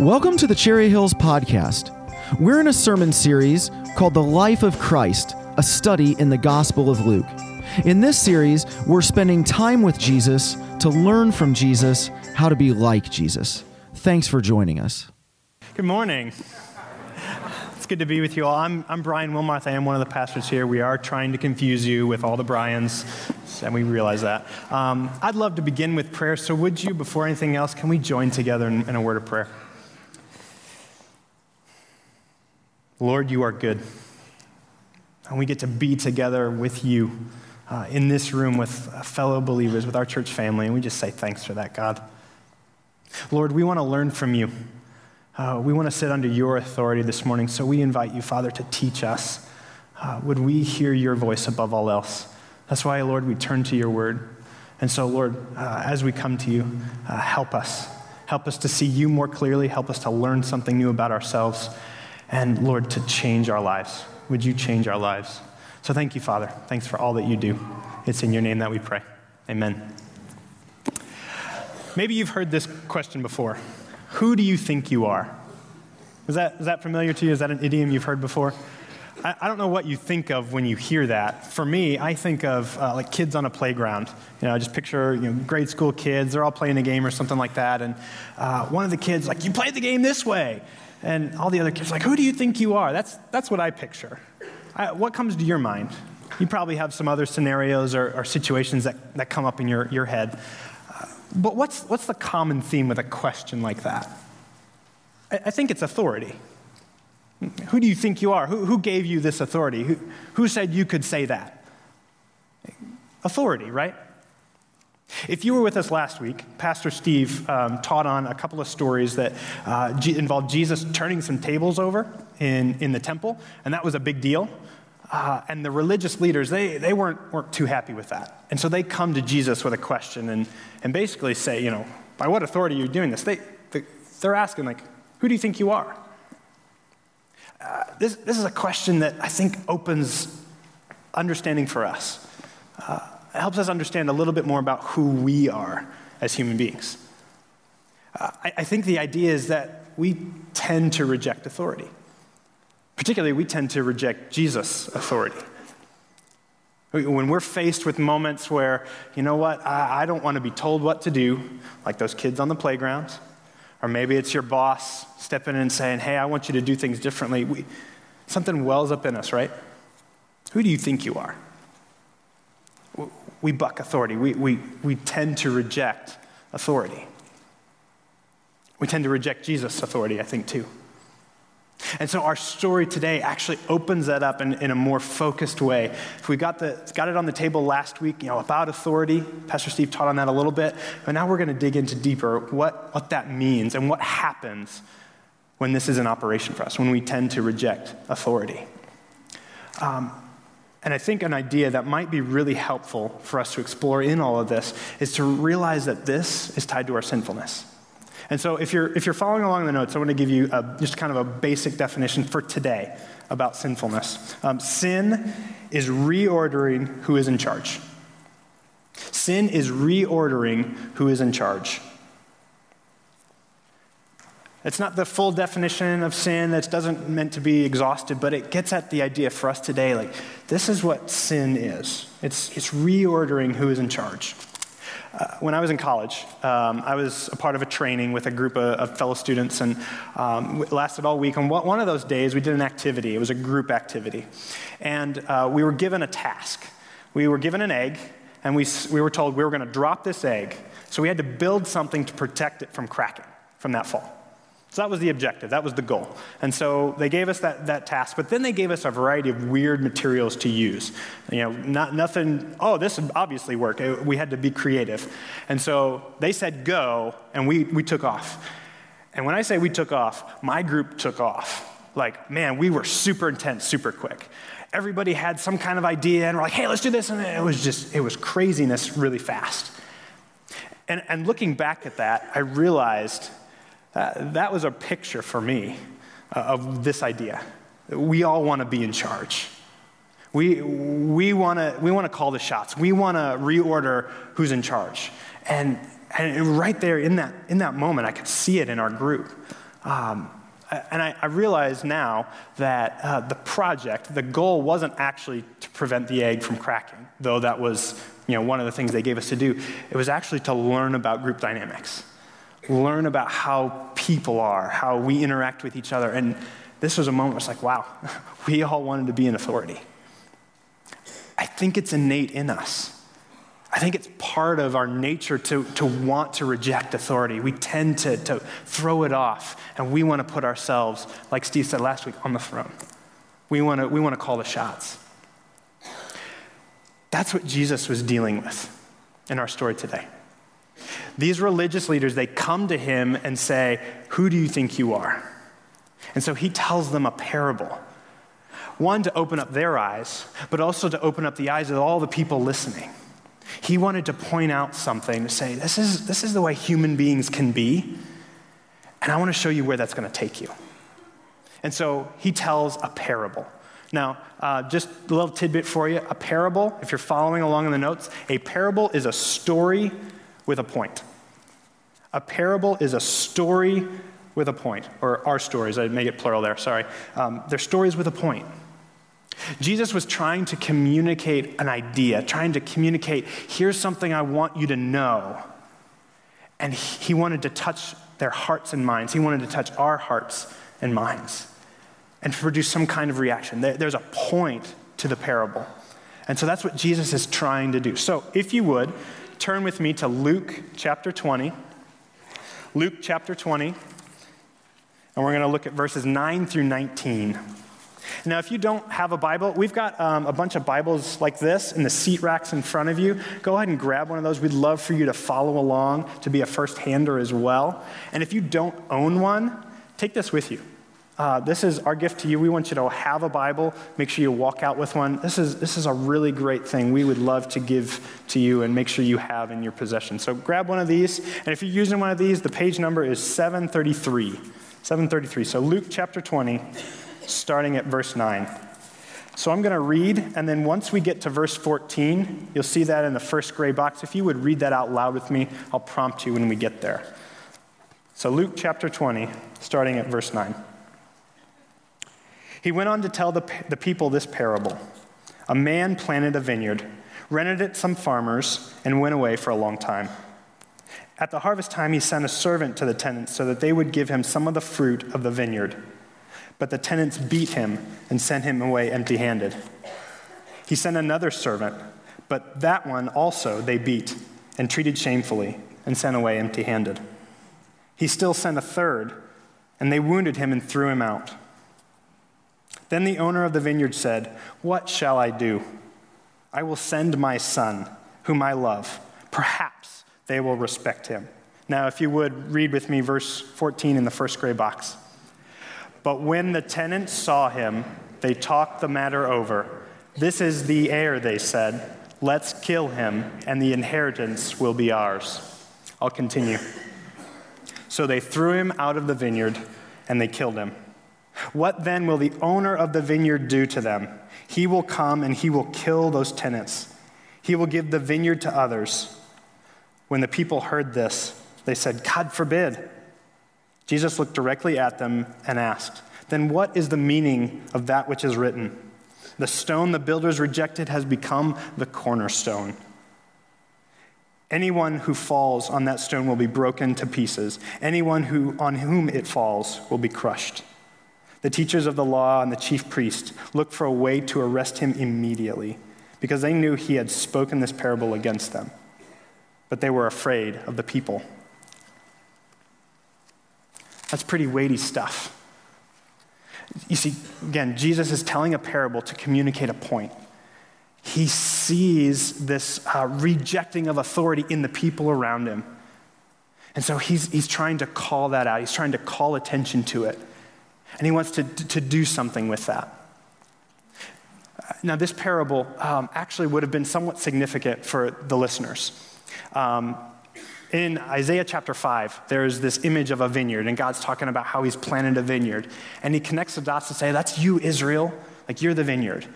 Welcome to the Cherry Hills Podcast. We're in a sermon series called The Life of Christ, a study in the Gospel of Luke. In this series, we're spending time with Jesus to learn from Jesus how to be like Jesus. Thanks for joining us. Good morning. It's good to be with you all. I'm, I'm Brian Wilmarth. I am one of the pastors here. We are trying to confuse you with all the Brians, and we realize that. Um, I'd love to begin with prayer, so would you, before anything else, can we join together in, in a word of prayer? Lord, you are good. And we get to be together with you uh, in this room with fellow believers, with our church family, and we just say thanks for that, God. Lord, we want to learn from you. Uh, we want to sit under your authority this morning, so we invite you, Father, to teach us. Uh, would we hear your voice above all else? That's why, Lord, we turn to your word. And so, Lord, uh, as we come to you, uh, help us. Help us to see you more clearly. Help us to learn something new about ourselves and Lord, to change our lives. Would you change our lives? So thank you, Father. Thanks for all that you do. It's in your name that we pray. Amen. Maybe you've heard this question before Who do you think you are? Is that, is that familiar to you? Is that an idiom you've heard before? I, I don't know what you think of when you hear that. For me, I think of uh, like kids on a playground. You know, I just picture you know, grade school kids, they're all playing a game or something like that. And uh, one of the kids, like, you played the game this way. And all the other kids like, who do you think you are? That's, that's what I picture. I, what comes to your mind? You probably have some other scenarios or, or situations that, that come up in your, your head. Uh, but what's, what's the common theme with a question like that? I, I think it's authority. Who do you think you are? Who, who gave you this authority? Who, who said you could say that? Authority, right? If you were with us last week, Pastor Steve um, taught on a couple of stories that uh, G- involved Jesus turning some tables over in, in the temple, and that was a big deal. Uh, and the religious leaders, they, they weren't, weren't too happy with that. And so they come to Jesus with a question and, and basically say, you know, by what authority are you doing this? They, they, they're asking, like, who do you think you are? Uh, this, this is a question that I think opens understanding for us. Uh, helps us understand a little bit more about who we are as human beings. Uh, I, I think the idea is that we tend to reject authority. Particularly, we tend to reject Jesus' authority. When we're faced with moments where, you know what, I, I, don't want to be told what to do, like those kids on the playground, or maybe it's your boss stepping in and saying, hey, I want you to do things differently, we, something wells up in us, right? Who do you think you are? We buck authority. We, we, we tend to reject authority. We tend to reject Jesus' authority, I think, too. And so our story today actually opens that up in, in a more focused way. If we got, the, got it on the table last week, you know, about authority, Pastor Steve taught on that a little bit, but now we're going to dig into deeper what, what that means and what happens when this is an operation for us, when we tend to reject authority. Um, and I think an idea that might be really helpful for us to explore in all of this is to realize that this is tied to our sinfulness. And so, if you're, if you're following along the notes, I want to give you a, just kind of a basic definition for today about sinfulness. Um, sin is reordering who is in charge. Sin is reordering who is in charge. It's not the full definition of sin that doesn't meant to be exhausted, but it gets at the idea for us today like, this is what sin is it's, it's reordering who is in charge. Uh, when I was in college, um, I was a part of a training with a group of, of fellow students, and um, it lasted all week. And one of those days, we did an activity. It was a group activity. And uh, we were given a task. We were given an egg, and we, we were told we were going to drop this egg. So we had to build something to protect it from cracking from that fall. So that was the objective, that was the goal. And so they gave us that, that task, but then they gave us a variety of weird materials to use. You know, not, nothing, oh, this would obviously work. We had to be creative. And so they said go, and we, we took off. And when I say we took off, my group took off. Like, man, we were super intense, super quick. Everybody had some kind of idea, and we're like, hey, let's do this. And it was just, it was craziness really fast. And, and looking back at that, I realized uh, that was a picture for me uh, of this idea. We all want to be in charge. We, we want to we wanna call the shots. We want to reorder who's in charge. And, and right there in that, in that moment, I could see it in our group. Um, and I, I, realize now that uh, the project, the goal wasn't actually to prevent the egg from cracking, though that was you know, one of the things they gave us to do. It was actually to learn about group dynamics, learn about how people are, how we interact with each other. And this was a moment where it's like, wow, we all wanted to be in authority. I think it's innate in us. I think it's part of our nature to, to want to reject authority. We tend to, to throw it off, and we want to put ourselves, like Steve said last week, on the throne. We want to, we want to call the shots. That's what Jesus was dealing with in our story today. These religious leaders, they come to him and say, Who do you think you are? And so he tells them a parable. One, to open up their eyes, but also to open up the eyes of all the people listening. He wanted to point out something to say, This is, this is the way human beings can be, and I want to show you where that's going to take you. And so he tells a parable. Now, uh, just a little tidbit for you a parable, if you're following along in the notes, a parable is a story with a point. A parable is a story with a point, or our stories, I make it plural there, sorry. Um, they're stories with a point. Jesus was trying to communicate an idea, trying to communicate, here's something I want you to know. And he wanted to touch their hearts and minds. He wanted to touch our hearts and minds and to produce some kind of reaction. There's a point to the parable. And so that's what Jesus is trying to do. So if you would, turn with me to Luke chapter 20. Luke chapter 20. And we're going to look at verses 9 through 19. Now, if you don't have a Bible, we've got um, a bunch of Bibles like this in the seat racks in front of you. Go ahead and grab one of those. We'd love for you to follow along, to be a first hander as well. And if you don't own one, take this with you. Uh, this is our gift to you. We want you to have a Bible. Make sure you walk out with one. This is, this is a really great thing we would love to give to you and make sure you have in your possession. So grab one of these. And if you're using one of these, the page number is 733. 733. So Luke chapter 20, starting at verse 9. So I'm going to read, and then once we get to verse 14, you'll see that in the first gray box. If you would read that out loud with me, I'll prompt you when we get there. So Luke chapter 20, starting at verse 9. He went on to tell the, the people this parable A man planted a vineyard, rented it some farmers, and went away for a long time. At the harvest time, he sent a servant to the tenants so that they would give him some of the fruit of the vineyard. But the tenants beat him and sent him away empty handed. He sent another servant, but that one also they beat and treated shamefully and sent away empty handed. He still sent a third, and they wounded him and threw him out. Then the owner of the vineyard said, What shall I do? I will send my son, whom I love. Perhaps they will respect him. Now, if you would read with me verse 14 in the first gray box. But when the tenants saw him, they talked the matter over. This is the heir, they said. Let's kill him, and the inheritance will be ours. I'll continue. So they threw him out of the vineyard, and they killed him. What then will the owner of the vineyard do to them? He will come and he will kill those tenants. He will give the vineyard to others. When the people heard this, they said, God forbid. Jesus looked directly at them and asked, Then what is the meaning of that which is written? The stone the builders rejected has become the cornerstone. Anyone who falls on that stone will be broken to pieces. Anyone who, on whom it falls will be crushed. The teachers of the law and the chief priest looked for a way to arrest him immediately because they knew he had spoken this parable against them. But they were afraid of the people. That's pretty weighty stuff. You see, again, Jesus is telling a parable to communicate a point. He sees this uh, rejecting of authority in the people around him. And so he's, he's trying to call that out, he's trying to call attention to it. And he wants to, to do something with that. Now, this parable um, actually would have been somewhat significant for the listeners. Um, in Isaiah chapter 5, there's this image of a vineyard, and God's talking about how he's planted a vineyard. And he connects the dots to say, That's you, Israel. Like, you're the vineyard.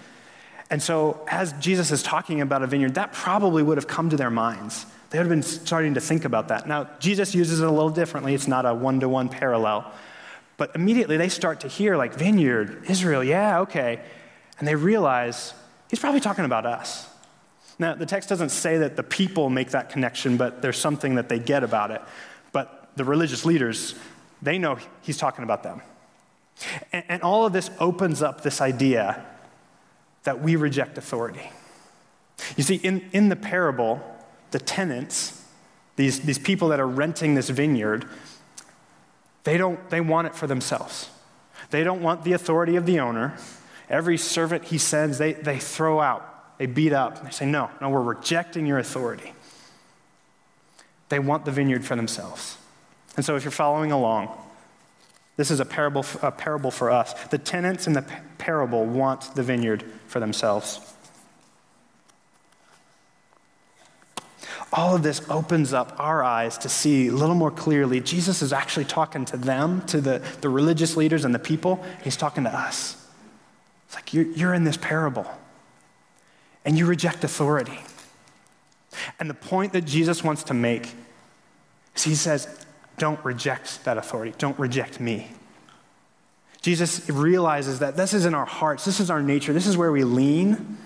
And so, as Jesus is talking about a vineyard, that probably would have come to their minds. They would have been starting to think about that. Now, Jesus uses it a little differently, it's not a one to one parallel. But immediately they start to hear, like, vineyard, Israel, yeah, okay. And they realize he's probably talking about us. Now, the text doesn't say that the people make that connection, but there's something that they get about it. But the religious leaders, they know he's talking about them. And, and all of this opens up this idea that we reject authority. You see, in, in the parable, the tenants, these, these people that are renting this vineyard, they, don't, they want it for themselves. They don't want the authority of the owner. Every servant he sends, they, they throw out they beat up. They say, No, no, we're rejecting your authority. They want the vineyard for themselves. And so, if you're following along, this is a parable, a parable for us. The tenants in the parable want the vineyard for themselves. All of this opens up our eyes to see a little more clearly. Jesus is actually talking to them, to the, the religious leaders and the people. He's talking to us. It's like, you're, you're in this parable and you reject authority. And the point that Jesus wants to make is he says, don't reject that authority, don't reject me. Jesus realizes that this is in our hearts, this is our nature, this is where we lean.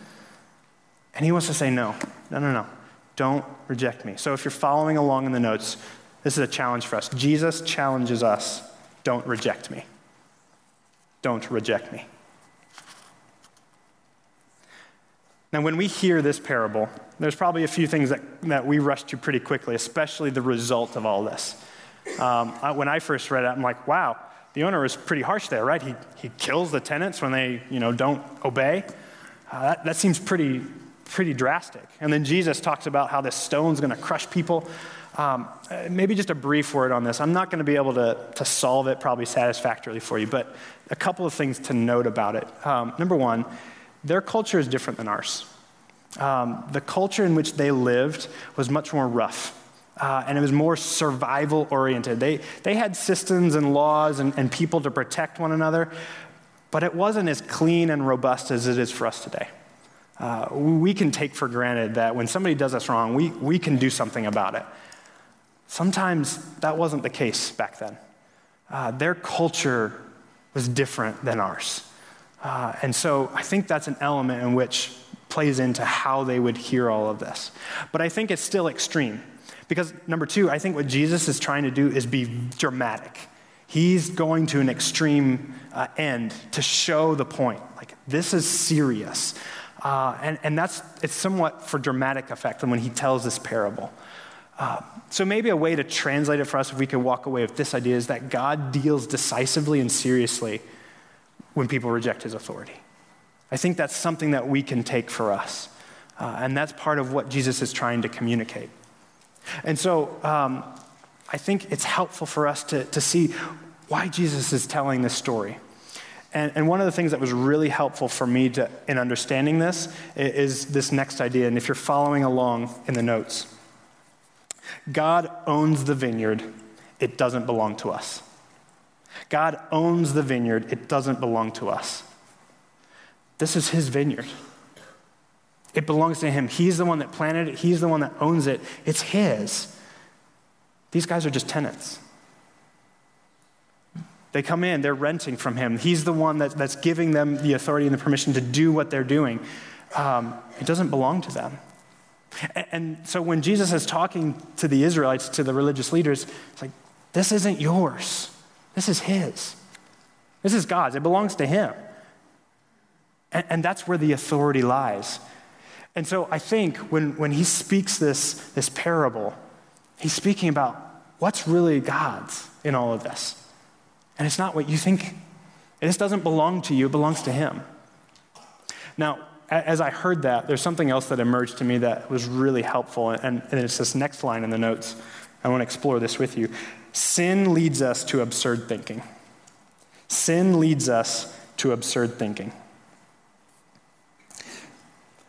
And he wants to say, no, no, no, no, don't reject me. So if you're following along in the notes, this is a challenge for us. Jesus challenges us don't reject me. Don't reject me. Now, when we hear this parable, there's probably a few things that, that we rush to pretty quickly, especially the result of all this. Um, I, when I first read it, I'm like, wow, the owner is pretty harsh there, right? He, he kills the tenants when they you know, don't obey. Uh, that, that seems pretty, pretty drastic. And then Jesus talks about how this stone's going to crush people. Um, maybe just a brief word on this. I'm not going to be able to, to solve it probably satisfactorily for you, but a couple of things to note about it. Um, number one, their culture is different than ours. Um, the culture in which they lived was much more rough. Uh, and it was more survival oriented. They, they had systems and laws and, and people to protect one another, but it wasn't as clean and robust as it is for us today. Uh, we can take for granted that when somebody does us wrong, we, we can do something about it. Sometimes that wasn't the case back then. Uh, their culture was different than ours. Uh, and so I think that's an element in which plays into how they would hear all of this. But I think it's still extreme. Because, number two, I think what Jesus is trying to do is be dramatic. He's going to an extreme uh, end to show the point. Like, this is serious. Uh, and, and that's, it's somewhat for dramatic effect when he tells this parable. Uh, so, maybe a way to translate it for us, if we could walk away with this idea, is that God deals decisively and seriously when people reject his authority. I think that's something that we can take for us. Uh, and that's part of what Jesus is trying to communicate. And so um, I think it's helpful for us to, to see why Jesus is telling this story. And, and one of the things that was really helpful for me to, in understanding this is, is this next idea. And if you're following along in the notes, God owns the vineyard, it doesn't belong to us. God owns the vineyard, it doesn't belong to us. This is his vineyard. It belongs to him. He's the one that planted it, he's the one that owns it. It's his. These guys are just tenants. They come in, they're renting from him. He's the one that, that's giving them the authority and the permission to do what they're doing. Um, it doesn't belong to them. And, and so when Jesus is talking to the Israelites, to the religious leaders, it's like, this isn't yours. This is His. This is God's. It belongs to Him. And, and that's where the authority lies. And so I think when, when He speaks this, this parable, He's speaking about what's really God's in all of this. And it's not what you think. This doesn't belong to you, it belongs to Him. Now, as I heard that, there's something else that emerged to me that was really helpful. And, and it's this next line in the notes. I want to explore this with you. Sin leads us to absurd thinking. Sin leads us to absurd thinking.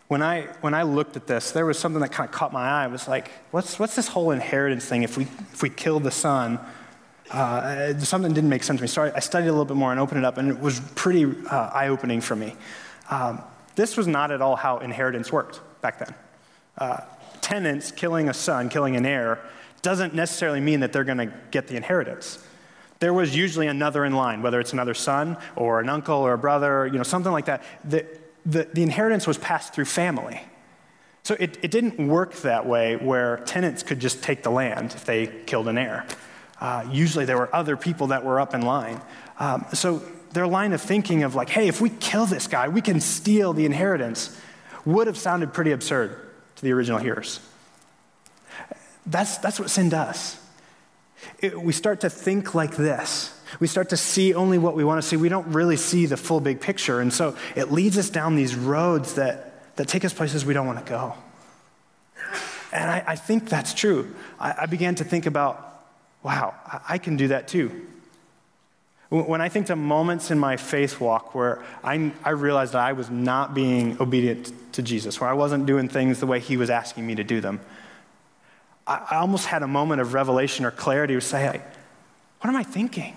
When I, when I looked at this, there was something that kind of caught my eye. It was like, what's, what's this whole inheritance thing? If we, if we kill the son, uh, something didn't make sense to me. So I, I, studied a little bit more and opened it up, and it was pretty uh, eye opening for me. Um, this was not at all how inheritance worked back then. Uh, tenants killing a son, killing an heir, doesn't necessarily mean that they're going to get the inheritance. there was usually another in line, whether it's another son or an uncle or a brother, you know, something like that. The, the, the inheritance was passed through family. So it, it didn't work that way where tenants could just take the land if they killed an heir. Uh, usually there were other people that were up in line. Um, so their line of thinking of like, hey, if we kill this guy, we can steal the inheritance, would have sounded pretty absurd to the original hearers. That's, that's what sin does. It, we start to think like this. We start to see only what we want to see. We don't really see the full big picture. And so it leads us down these roads that, that take us places we don't want to go. And I, I think that's true. I, I, began to think about, wow, I, can do that too. When I think to moments in my faith walk where I, I realized that I was not being obedient to Jesus, where I wasn't doing things the way he was asking me to do them, I, I almost had a moment of revelation or clarity to say, what am I thinking?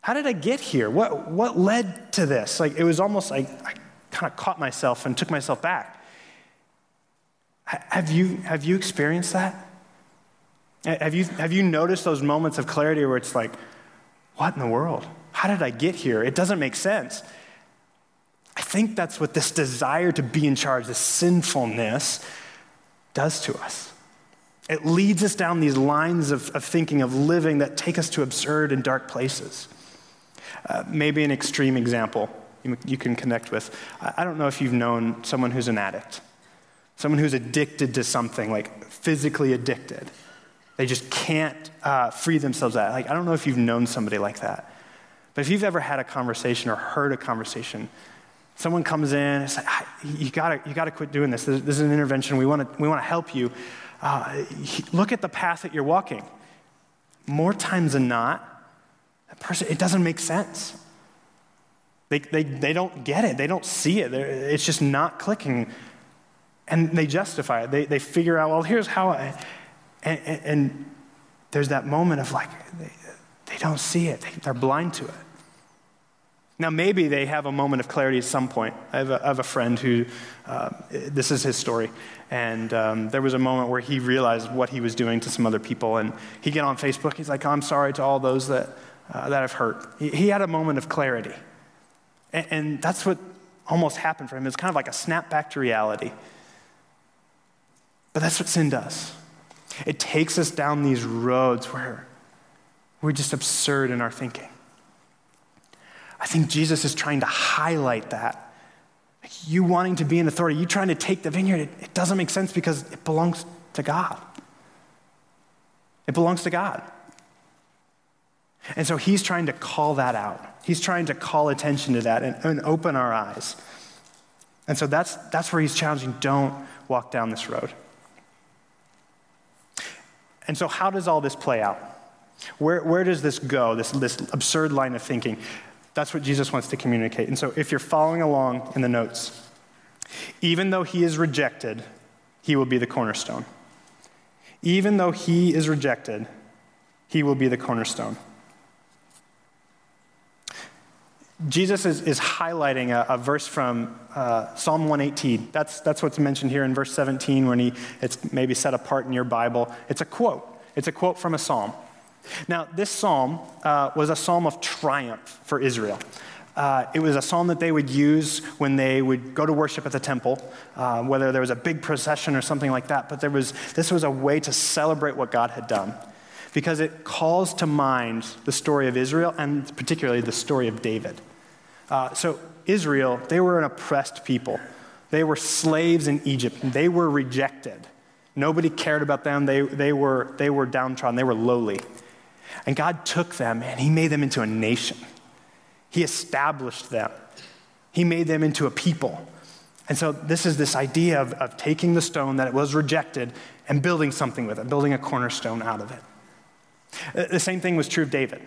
How did I get here? What, what led to this? Like, it was almost like I kind of caught myself and took myself back. Have you, have you experienced that? Have you, have you noticed those moments of clarity where it's like, what in the world? How did I get here? It doesn't make sense. I think that's what this desire to be in charge, this sinfulness, does to us. It leads us down these lines of, of thinking, of living that take us to absurd and dark places. Uh, maybe an extreme example you, you can connect with. I, I don't know if you've known someone who's an addict, someone who's addicted to something, like physically addicted. They just can't uh, free themselves out. Like, I don't know if you've known somebody like that. But if you've ever had a conversation or heard a conversation, someone comes in and says, you gotta, you gotta quit doing this. This, this is an intervention. We wanna, we wanna help you uh, look at the path that you're walking. More times than not, that person, it doesn't make sense. They, they, they don't get it, they don't see it, They're, it's just not clicking. And they justify it. They, they figure out, well, here's how I. And, and, and there's that moment of like, they, they don't see it, they, they're blind to it. Now, maybe they have a moment of clarity at some point. I have a, I have a friend who, uh, this is his story. And um, there was a moment where he realized what he was doing to some other people. And he get on Facebook, he's like, I'm sorry to all those that, uh, that I've hurt. He, he, had a moment of clarity. And, and that's what almost happened for him. It's kind of like a snap back to reality. But that's what sin does. It takes us down these roads where we're just absurd in our thinking. I think Jesus is trying to highlight that. You wanting to be in authority, you trying to take the vineyard, it, it doesn't make sense because it belongs to God. It belongs to God. And so he's trying to call that out. He's trying to call attention to that and, and open our eyes. And so that's, that's where he's challenging don't walk down this road. And so, how does all this play out? Where, where does this go, this, this absurd line of thinking? That's what Jesus wants to communicate. And so, if you're following along in the notes, even though he is rejected, he will be the cornerstone. Even though he is rejected, he will be the cornerstone. Jesus is, is highlighting a, a verse from uh, Psalm 118. That's, that's what's mentioned here in verse 17 when he, it's maybe set apart in your Bible. It's a quote. It's a quote from a psalm. Now, this psalm uh, was a psalm of triumph for Israel. Uh, it was a psalm that they would use when they would go to worship at the temple, uh, whether there was a big procession or something like that. But there was, this was a way to celebrate what God had done because it calls to mind the story of Israel and particularly the story of David. Uh, so, Israel, they were an oppressed people. They were slaves in Egypt. They were rejected. Nobody cared about them. They, they, were, they were downtrodden. They were lowly. And God took them and He made them into a nation. He established them. He made them into a people. And so, this is this idea of, of taking the stone that was rejected and building something with it, building a cornerstone out of it. Uh, the same thing was true of David.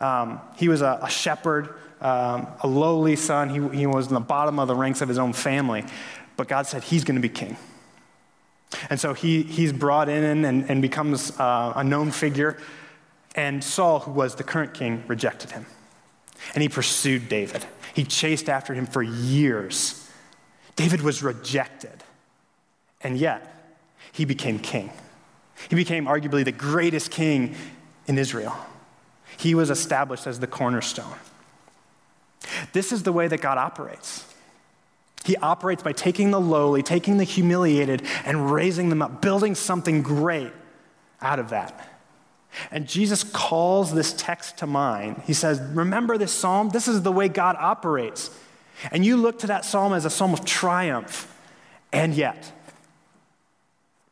Um, he was a, a shepherd, um, a lowly son. He, he was in the bottom of the ranks of his own family. But God said he's going to be king. And so he, he's brought in and, and becomes uh, a known figure. And Saul, who was the current king, rejected him. And he pursued David. He chased after him for years. David was rejected. And yet, he became king. He became arguably the greatest king in Israel. He was established as the cornerstone. This is the way that God operates. He operates by taking the lowly, taking the humiliated, and raising them up, building something great out of that. And Jesus calls this text to mind. He says, Remember this psalm? This is the way God operates. And you look to that psalm as a psalm of triumph, and yet,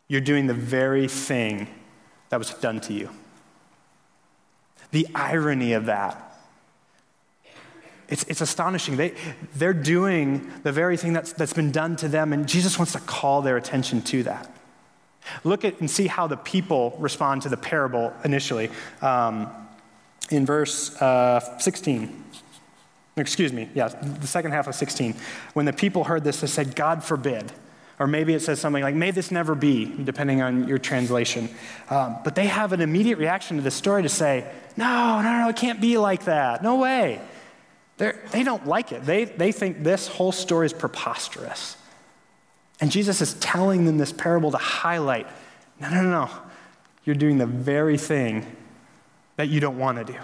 you're doing the very thing that was done to you. The irony of that. It's, it's astonishing. They, they're doing the very thing that's, that's been done to them, and Jesus wants to call their attention to that. Look at and see how the people respond to the parable initially. Um, in verse uh, 16, excuse me, yeah, the second half of 16. When the people heard this, they said, God forbid. Or maybe it says something like, may this never be, depending on your translation. Um, but they have an immediate reaction to this story to say, no, no, no, it can't be like that. No way. They're, they do not like it. They, they think this whole story is preposterous. And Jesus is telling them this parable to highlight no, no, no, no. You're doing the very thing that you don't want to do.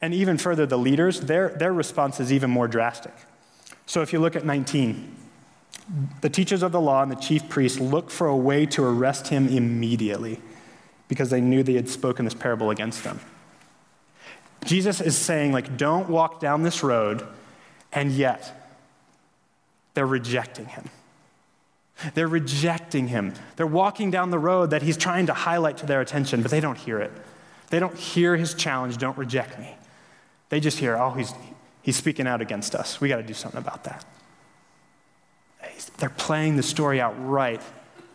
And even further, the leaders, their, their response is even more drastic. So if you look at 19, the teachers of the law and the chief priests looked for a way to arrest him immediately because they knew they had spoken this parable against them. Jesus is saying, like, don't walk down this road, and yet they're rejecting him. They're rejecting him. They're walking down the road that he's trying to highlight to their attention, but they don't hear it. They don't hear his challenge, don't reject me. They just hear, oh, he's, he's speaking out against us. We got to do something about that. They're playing the story out right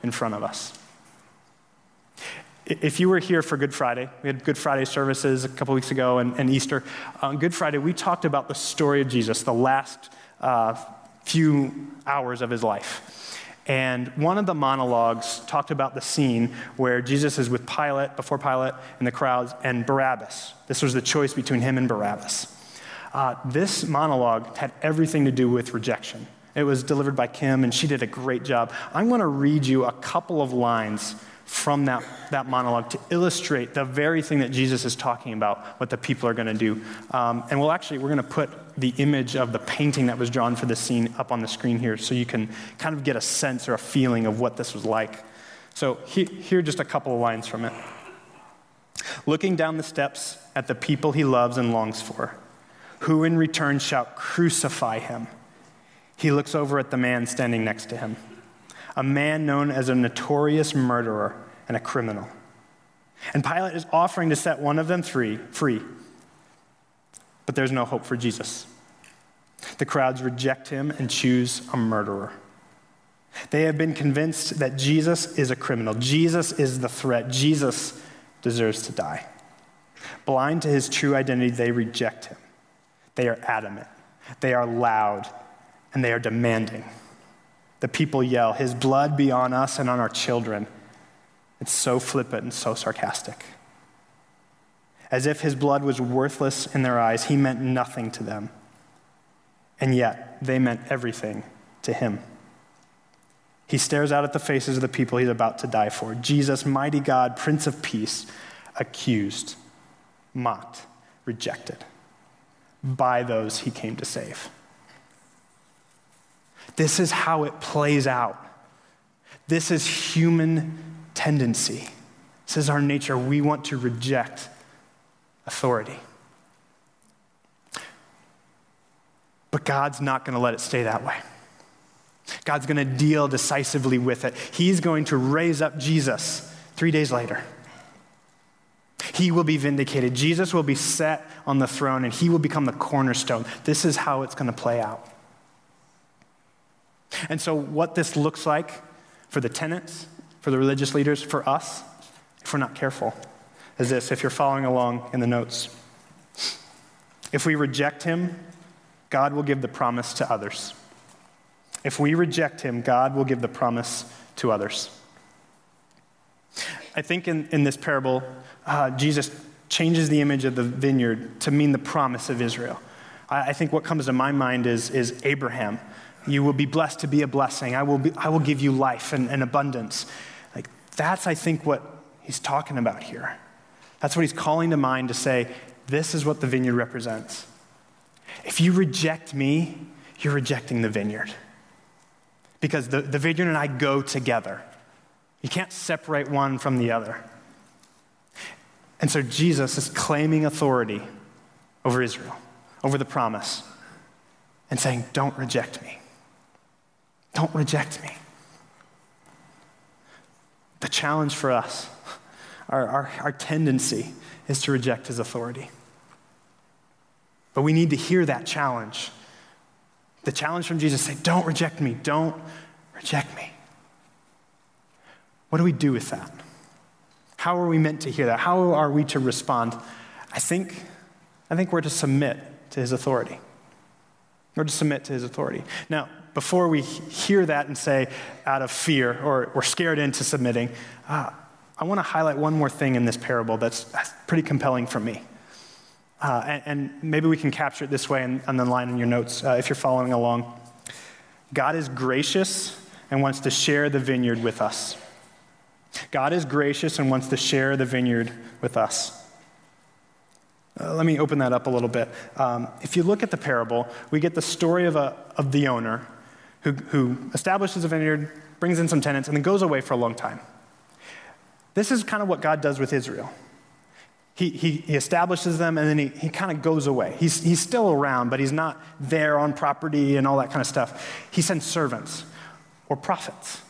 in front of us. If you were here for Good Friday, we had Good Friday services a couple weeks ago and, and Easter. On Good Friday, we talked about the story of Jesus, the last uh, few hours of his life. And one of the monologues talked about the scene where Jesus is with Pilate, before Pilate, and the crowds, and Barabbas. This was the choice between him and Barabbas. Uh, this monologue had everything to do with rejection. It was delivered by Kim, and she did a great job. I'm going to read you a couple of lines from that, that monologue to illustrate the very thing that Jesus is talking about, what the people are going to do. Um, and we'll actually, we're going to put the image of the painting that was drawn for this scene up on the screen here so you can kind of get a sense or a feeling of what this was like. So he, here are just a couple of lines from it. Looking down the steps at the people he loves and longs for, who in return shall crucify him. He looks over at the man standing next to him a man known as a notorious murderer and a criminal. And Pilate is offering to set one of them free, free. But there's no hope for Jesus. The crowds reject him and choose a murderer. They have been convinced that Jesus is a criminal. Jesus is the threat. Jesus deserves to die. Blind to his true identity, they reject him. They are adamant, they are loud, and they are demanding. The people yell, His blood be on us and on our children. It's so flippant and so sarcastic. As if his blood was worthless in their eyes, he meant nothing to them. And yet, they meant everything to him. He stares out at the faces of the people he's about to die for. Jesus, mighty God, Prince of Peace, accused, mocked, rejected by those he came to save. This is how it plays out. This is human tendency. This is our nature. We want to reject authority. But God's not going to let it stay that way. God's going to deal decisively with it. He's going to raise up Jesus three days later. He will be vindicated. Jesus will be set on the throne and he will become the cornerstone. This is how it's going to play out. And so, what this looks like for the tenants, for the religious leaders, for us, if we're not careful, is this if you're following along in the notes. If we reject him, God will give the promise to others. If we reject him, God will give the promise to others. I think in, in this parable, uh, Jesus changes the image of the vineyard to mean the promise of Israel. I, I think what comes to my mind is, is Abraham. You will be blessed to be a blessing. I will, be, I will give you life and, and abundance. Like, that's, I think, what he's talking about here. That's what he's calling to mind to say, this is what the vineyard represents. If you reject me, you're rejecting the vineyard. Because the, the vineyard and I go together. You can't separate one from the other. And so Jesus is claiming authority over Israel, over the promise, and saying, Don't reject me. Don't reject me. The challenge for us, our, our, our tendency, is to reject his authority. But we need to hear that challenge. The challenge from Jesus say, Don't reject me. Don't reject me. What do we do with that? How are we meant to hear that? How are we to respond? I think, I think we're to submit to his authority. We're to submit to his authority. Now, before we hear that and say out of fear or we're scared into submitting, uh, I want to highlight one more thing in this parable that's, pretty compelling for me. Uh, and, and, maybe we can capture it this way and, on the line in your notes uh, if you're following along. God is gracious and wants to share the vineyard with us. God is gracious and wants to share the vineyard with us. Uh, let me open that up a little bit. Um, if you look at the parable, we get the story of, a, of the owner who, who establishes a vineyard, brings in some tenants, and then goes away for a long time. This is kind of what God does with Israel. He, he, he establishes them and then he, he kind of goes away. He's, he's still around, but he's not there on property and all that kind of stuff. He sends servants or prophets.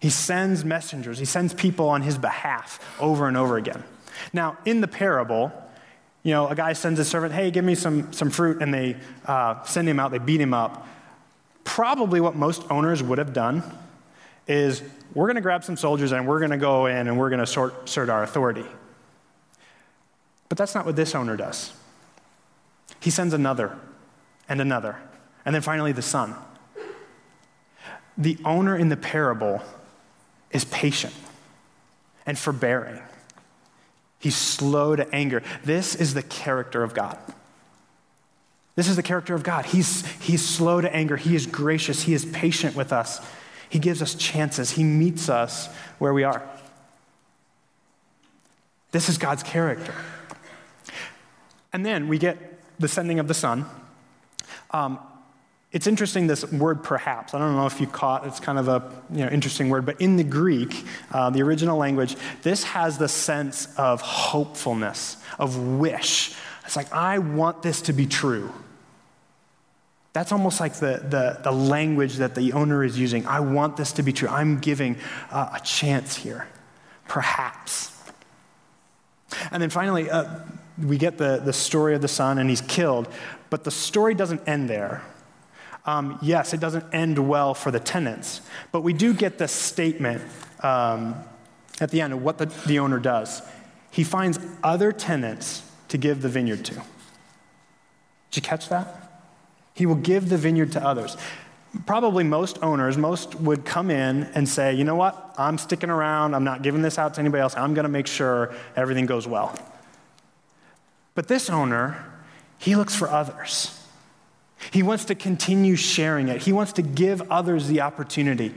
He sends messengers, he sends people on his behalf over and over again. Now, in the parable, you know, a guy sends a servant, hey, give me some, some fruit, and they uh, send him out, they beat him up. Probably what most owners would have done is we're going to grab some soldiers and we're going to go in and we're going to sort, assert our authority. But that's not what this owner does. He sends another and another, and then finally the son. The owner in the parable is patient and forbearing. He's slow to anger. This is the character of God. This is the character of God. He's, he's slow to anger. He is gracious. He is patient with us. He gives us chances. He meets us where we are. This is God's character. And then we get the sending of the Son. Um, it's interesting, this word perhaps. I don't know if you caught, it's kind of a you know, interesting word, but in the Greek, uh, the original language, this has the sense of hopefulness, of wish. It's like, I want this to be true. That's almost like the, the, the language that the owner is using. I want this to be true. I'm giving uh, a chance here, perhaps. And then finally, uh, we get the, the story of the son, and he's killed, but the story doesn't end there. Um, yes, it doesn't end well for the tenants, but we do get the statement um, at the end of what the, the owner does. He finds other tenants to give the vineyard to. Did you catch that? He will give the vineyard to others. Probably most owners, most would come in and say, you know what, I'm sticking around, I'm not giving this out to anybody else, I'm going to make sure everything goes well. But this owner, he looks for others. He wants to continue sharing it, he wants to give others the opportunity.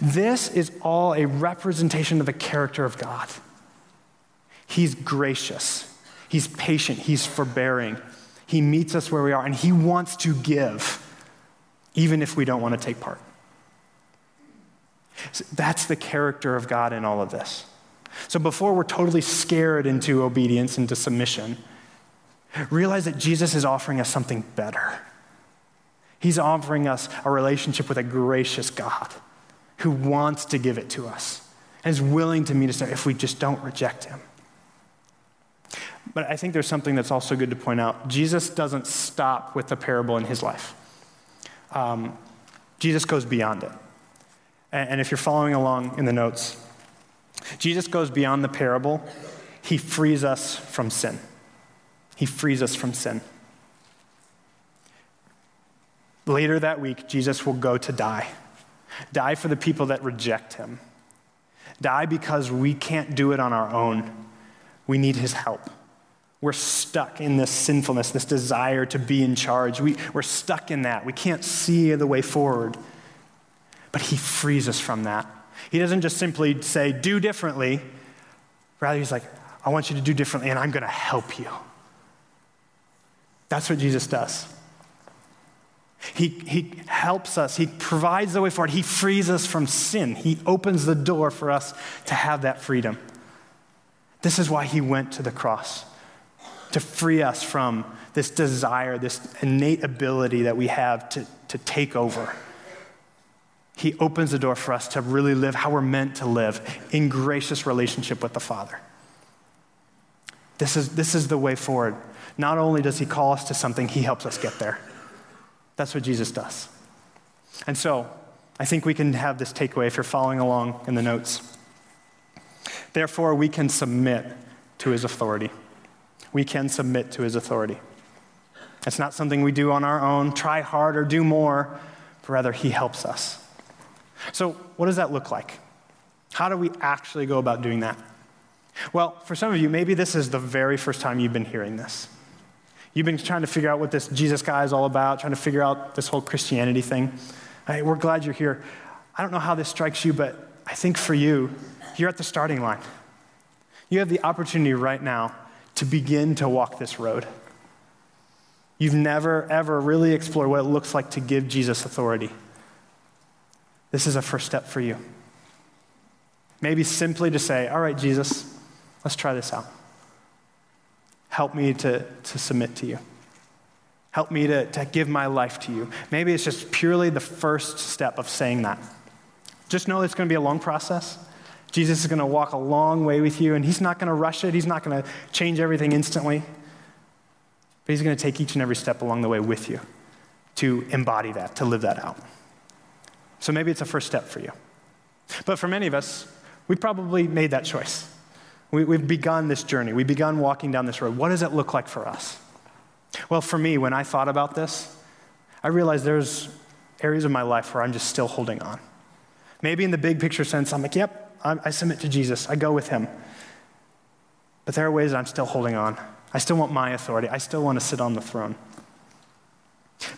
This is all a representation of the character of God. He's gracious, He's patient, He's forbearing. He meets us where we are, and He wants to give, even if we don't want to take part. So that's the character of God in all of this. So before we're totally scared into obedience, into submission, realize that Jesus is offering us something better. He's offering us a relationship with a gracious God who wants to give it to us and is willing to meet us there if we just don't reject him. But I think there's something that's also good to point out. Jesus doesn't stop with the parable in his life, um, Jesus goes beyond it. And, and if you're following along in the notes, Jesus goes beyond the parable, he frees us from sin. He frees us from sin. Later that week, Jesus will go to die. Die for the people that reject him. Die because we can't do it on our own. We need his help. We're stuck in this sinfulness, this desire to be in charge. We, we're stuck in that. We can't see the way forward. But he frees us from that. He doesn't just simply say, do differently. Rather, he's like, I want you to do differently, and I'm going to help you. That's what Jesus does. He, he helps us. He provides the way forward. He frees us from sin. He opens the door for us to have that freedom. This is why he went to the cross to free us from this desire, this innate ability that we have to, to take over. He opens the door for us to really live how we're meant to live in gracious relationship with the Father. This is, this is the way forward. Not only does he call us to something, he helps us get there. That's what Jesus does. And so, I think we can have this takeaway if you're following along in the notes. Therefore, we can submit to his authority. We can submit to his authority. It's not something we do on our own, try hard or do more, but rather he helps us. So, what does that look like? How do we actually go about doing that? Well, for some of you, maybe this is the very first time you've been hearing this. You've been trying to figure out what this Jesus guy is all about, trying to figure out this whole Christianity thing. Hey, we're glad you're here. I don't know how this strikes you, but I think for you, you're at the starting line. You have the opportunity right now to begin to walk this road. You've never, ever really explored what it looks like to give Jesus authority. This is a first step for you. Maybe simply to say, All right, Jesus, let's try this out. Help me to, to submit to you. Help me to, to give my life to you. Maybe it's just purely the first step of saying that. Just know it's going to be a long process. Jesus is going to walk a long way with you, and he's not going to rush it. He's not going to change everything instantly. But he's going to take each and every step along the way with you to embody that, to live that out. So maybe it's a first step for you. But for many of us, we probably made that choice. We, have begun this journey. We've begun walking down this road. What does it look like for us? Well, for me, when I thought about this, I realized there's areas of my life where I'm just still holding on. Maybe in the big picture sense, I'm like, yep, I submit to Jesus, I go with him. But there are ways that I'm still holding on. I still want my authority, I still want to sit on the throne.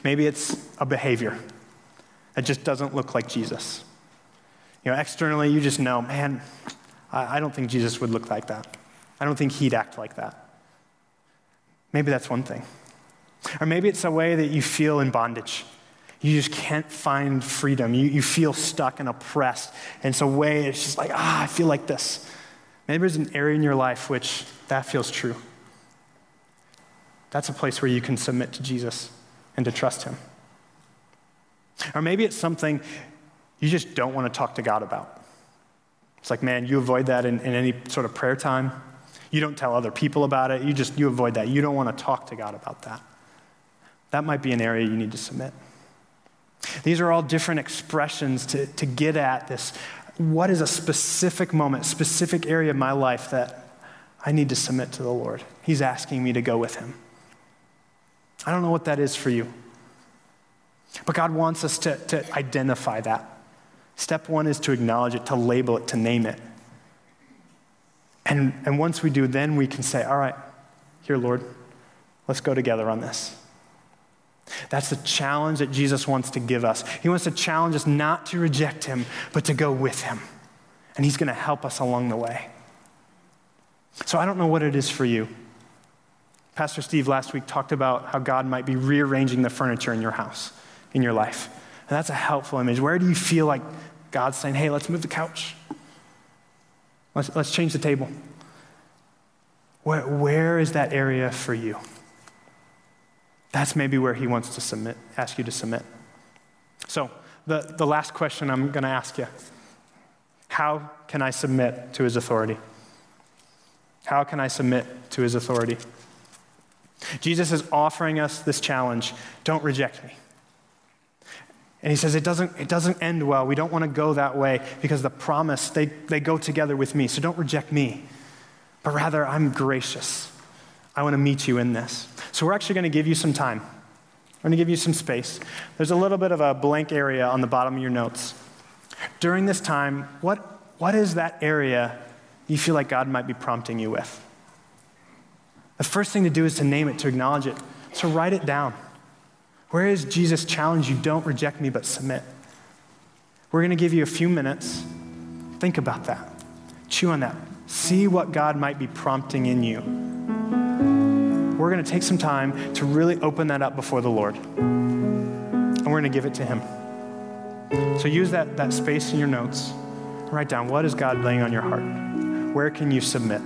Maybe it's a behavior that just doesn't look like Jesus. You know, externally, you just know, man, I don't think Jesus would look like that. I don't think he'd act like that. Maybe that's one thing. Or maybe it's a way that you feel in bondage. You just can't find freedom. You, you feel stuck and oppressed. And a way, it's just like, ah, I feel like this. Maybe there's an area in your life which that feels true. That's a place where you can submit to Jesus and to trust Him. Or maybe it's something you just don't want to talk to God about. It's like, man, you avoid that in, in any sort of prayer time. You don't tell other people about it. You just, you avoid that. You don't want to talk to God about that. That might be an area you need to submit. These are all different expressions to, to get at this. What is a specific moment, specific area of my life that I need to submit to the Lord? He's asking me to go with Him. I don't know what that is for you. But God wants us to, to identify that. Step one is to acknowledge it, to label it, to name it. And, and once we do, then we can say, All right, here, Lord, let's go together on this. That's the challenge that Jesus wants to give us. He wants to challenge us not to reject him, but to go with him. And he's going to help us along the way. So I don't know what it is for you. Pastor Steve last week talked about how God might be rearranging the furniture in your house, in your life. And that's a helpful image. Where do you feel like God's saying, hey, let's move the couch. Let's, let's change the table. Where, where is that area for you? That's maybe where he wants to submit, ask you to submit. So, the, the last question I'm going to ask you How can I submit to his authority? How can I submit to his authority? Jesus is offering us this challenge don't reject me. And he says, it doesn't, it doesn't end well. We don't want to go that way because the promise, they, they go together with me. So don't reject me, but rather, I'm gracious. I want to meet you in this. So we're actually going to give you some time. I'm going to give you some space. There's a little bit of a blank area on the bottom of your notes. During this time, what, what is that area you feel like God might be prompting you with? The first thing to do is to name it, to acknowledge it. So write it down. Where is Jesus' challenge you don't reject me but submit? We're going to give you a few minutes. Think about that. Chew on that. See what God might be prompting in you. We're going to take some time to really open that up before the Lord. And we're going to give it to Him. So use that, that space in your notes. Write down what is God laying on your heart? Where can you submit?